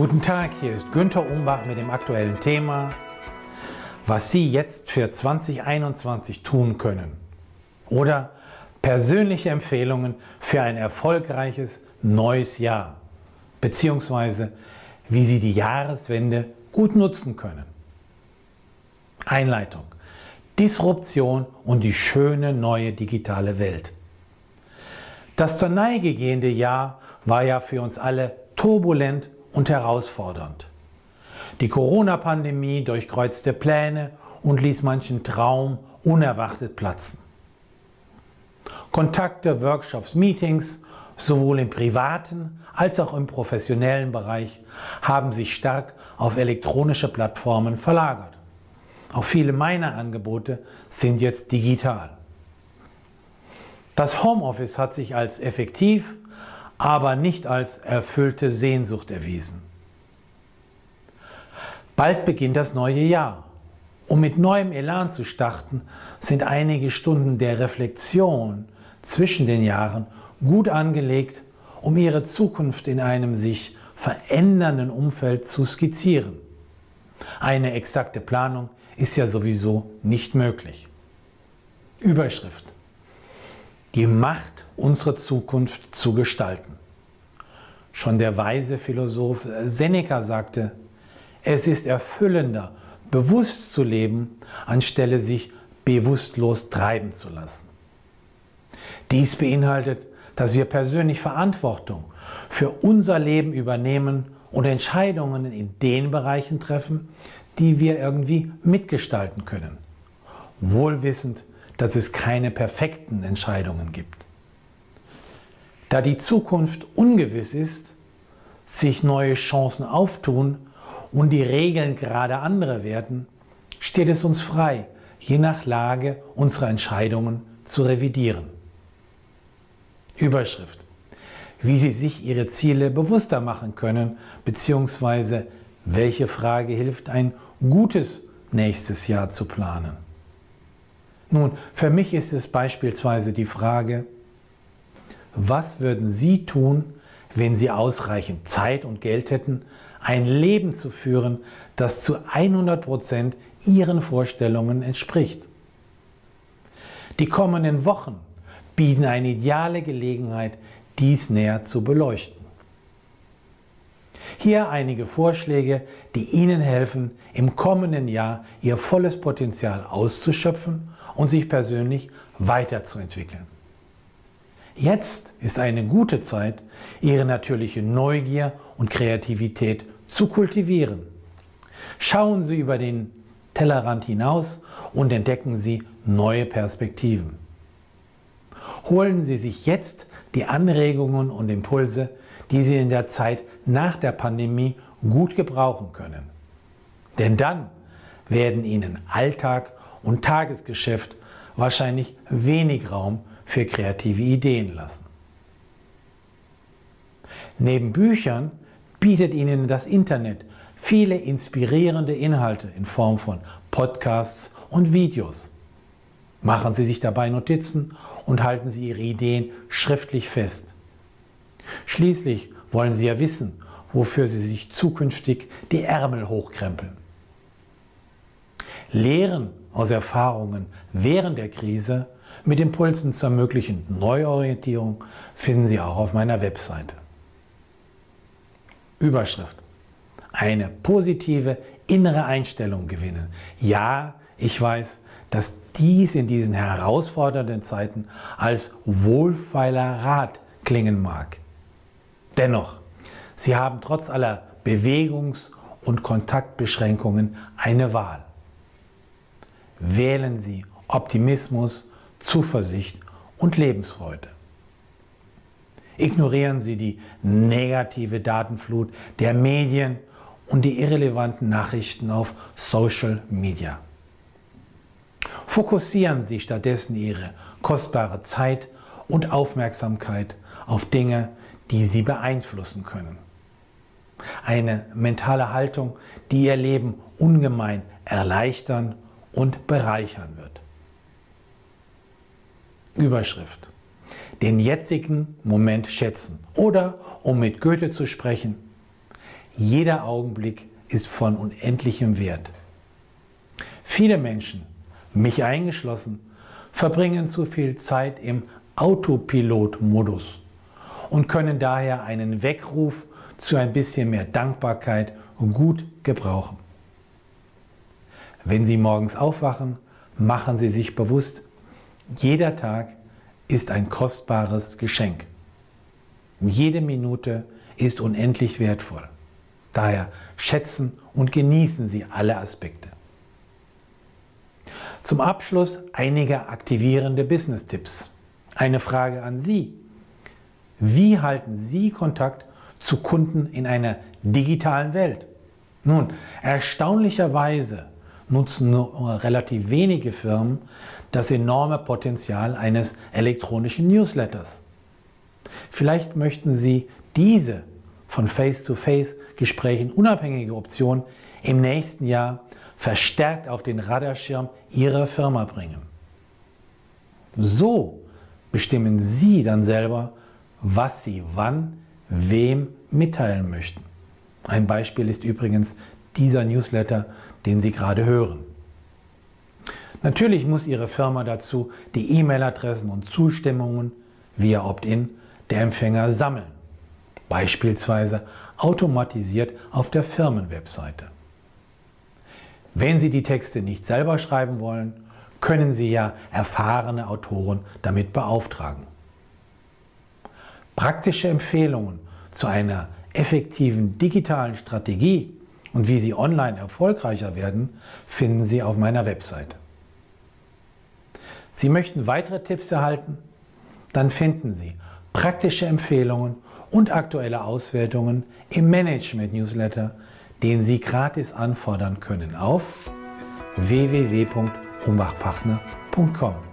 Guten Tag, hier ist Günther Umbach mit dem aktuellen Thema, was Sie jetzt für 2021 tun können. Oder persönliche Empfehlungen für ein erfolgreiches neues Jahr. Beziehungsweise wie Sie die Jahreswende gut nutzen können. Einleitung. Disruption und die schöne neue digitale Welt. Das zur Neige gehende Jahr war ja für uns alle turbulent und herausfordernd. Die Corona-Pandemie durchkreuzte Pläne und ließ manchen Traum unerwartet platzen. Kontakte, Workshops, Meetings, sowohl im privaten als auch im professionellen Bereich, haben sich stark auf elektronische Plattformen verlagert. Auch viele meiner Angebote sind jetzt digital. Das Homeoffice hat sich als effektiv aber nicht als erfüllte Sehnsucht erwiesen. Bald beginnt das neue Jahr. Um mit neuem Elan zu starten, sind einige Stunden der Reflexion zwischen den Jahren gut angelegt, um ihre Zukunft in einem sich verändernden Umfeld zu skizzieren. Eine exakte Planung ist ja sowieso nicht möglich. Überschrift. Die Macht unsere Zukunft zu gestalten. Schon der weise Philosoph Seneca sagte, es ist erfüllender, bewusst zu leben, anstelle sich bewusstlos treiben zu lassen. Dies beinhaltet, dass wir persönlich Verantwortung für unser Leben übernehmen und Entscheidungen in den Bereichen treffen, die wir irgendwie mitgestalten können. Wohlwissend, dass es keine perfekten Entscheidungen gibt. Da die Zukunft ungewiss ist, sich neue Chancen auftun und die Regeln gerade andere werden, steht es uns frei, je nach Lage unsere Entscheidungen zu revidieren. Überschrift. Wie Sie sich Ihre Ziele bewusster machen können, beziehungsweise welche Frage hilft, ein gutes nächstes Jahr zu planen. Nun, für mich ist es beispielsweise die Frage, was würden Sie tun, wenn Sie ausreichend Zeit und Geld hätten, ein Leben zu führen, das zu 100 Prozent Ihren Vorstellungen entspricht? Die kommenden Wochen bieten eine ideale Gelegenheit, dies näher zu beleuchten. Hier einige Vorschläge, die Ihnen helfen, im kommenden Jahr Ihr volles Potenzial auszuschöpfen und sich persönlich weiterzuentwickeln. Jetzt ist eine gute Zeit, Ihre natürliche Neugier und Kreativität zu kultivieren. Schauen Sie über den Tellerrand hinaus und entdecken Sie neue Perspektiven. Holen Sie sich jetzt die Anregungen und Impulse, die Sie in der Zeit nach der Pandemie gut gebrauchen können. Denn dann werden Ihnen Alltag und Tagesgeschäft wahrscheinlich wenig Raum für kreative Ideen lassen. Neben Büchern bietet Ihnen das Internet viele inspirierende Inhalte in Form von Podcasts und Videos. Machen Sie sich dabei Notizen und halten Sie Ihre Ideen schriftlich fest. Schließlich wollen Sie ja wissen, wofür Sie sich zukünftig die Ärmel hochkrempeln. Lehren aus Erfahrungen während der Krise mit Impulsen zur möglichen Neuorientierung finden Sie auch auf meiner Webseite. Überschrift. Eine positive innere Einstellung gewinnen. Ja, ich weiß, dass dies in diesen herausfordernden Zeiten als wohlfeiler Rat klingen mag. Dennoch, Sie haben trotz aller Bewegungs- und Kontaktbeschränkungen eine Wahl. Wählen Sie Optimismus Zuversicht und Lebensfreude. Ignorieren Sie die negative Datenflut der Medien und die irrelevanten Nachrichten auf Social Media. Fokussieren Sie stattdessen Ihre kostbare Zeit und Aufmerksamkeit auf Dinge, die Sie beeinflussen können. Eine mentale Haltung, die Ihr Leben ungemein erleichtern und bereichern wird. Überschrift. Den jetzigen Moment schätzen. Oder, um mit Goethe zu sprechen, jeder Augenblick ist von unendlichem Wert. Viele Menschen, mich eingeschlossen, verbringen zu viel Zeit im Autopilot-Modus und können daher einen Weckruf zu ein bisschen mehr Dankbarkeit gut gebrauchen. Wenn Sie morgens aufwachen, machen Sie sich bewusst, jeder Tag ist ein kostbares Geschenk. Jede Minute ist unendlich wertvoll. Daher schätzen und genießen Sie alle Aspekte. Zum Abschluss einige aktivierende Business-Tipps. Eine Frage an Sie. Wie halten Sie Kontakt zu Kunden in einer digitalen Welt? Nun, erstaunlicherweise nutzen nur relativ wenige Firmen das enorme Potenzial eines elektronischen Newsletters. Vielleicht möchten Sie diese von Face-to-Face-Gesprächen unabhängige Option im nächsten Jahr verstärkt auf den Radarschirm Ihrer Firma bringen. So bestimmen Sie dann selber, was Sie wann, wem mitteilen möchten. Ein Beispiel ist übrigens dieser Newsletter, den Sie gerade hören. Natürlich muss Ihre Firma dazu die E-Mail-Adressen und Zustimmungen via Opt-in der Empfänger sammeln, beispielsweise automatisiert auf der Firmenwebseite. Wenn Sie die Texte nicht selber schreiben wollen, können Sie ja erfahrene Autoren damit beauftragen. Praktische Empfehlungen zu einer effektiven digitalen Strategie und wie Sie online erfolgreicher werden, finden Sie auf meiner Webseite. Sie möchten weitere Tipps erhalten? Dann finden Sie praktische Empfehlungen und aktuelle Auswertungen im Management-Newsletter, den Sie gratis anfordern können auf www.umbachpartner.com.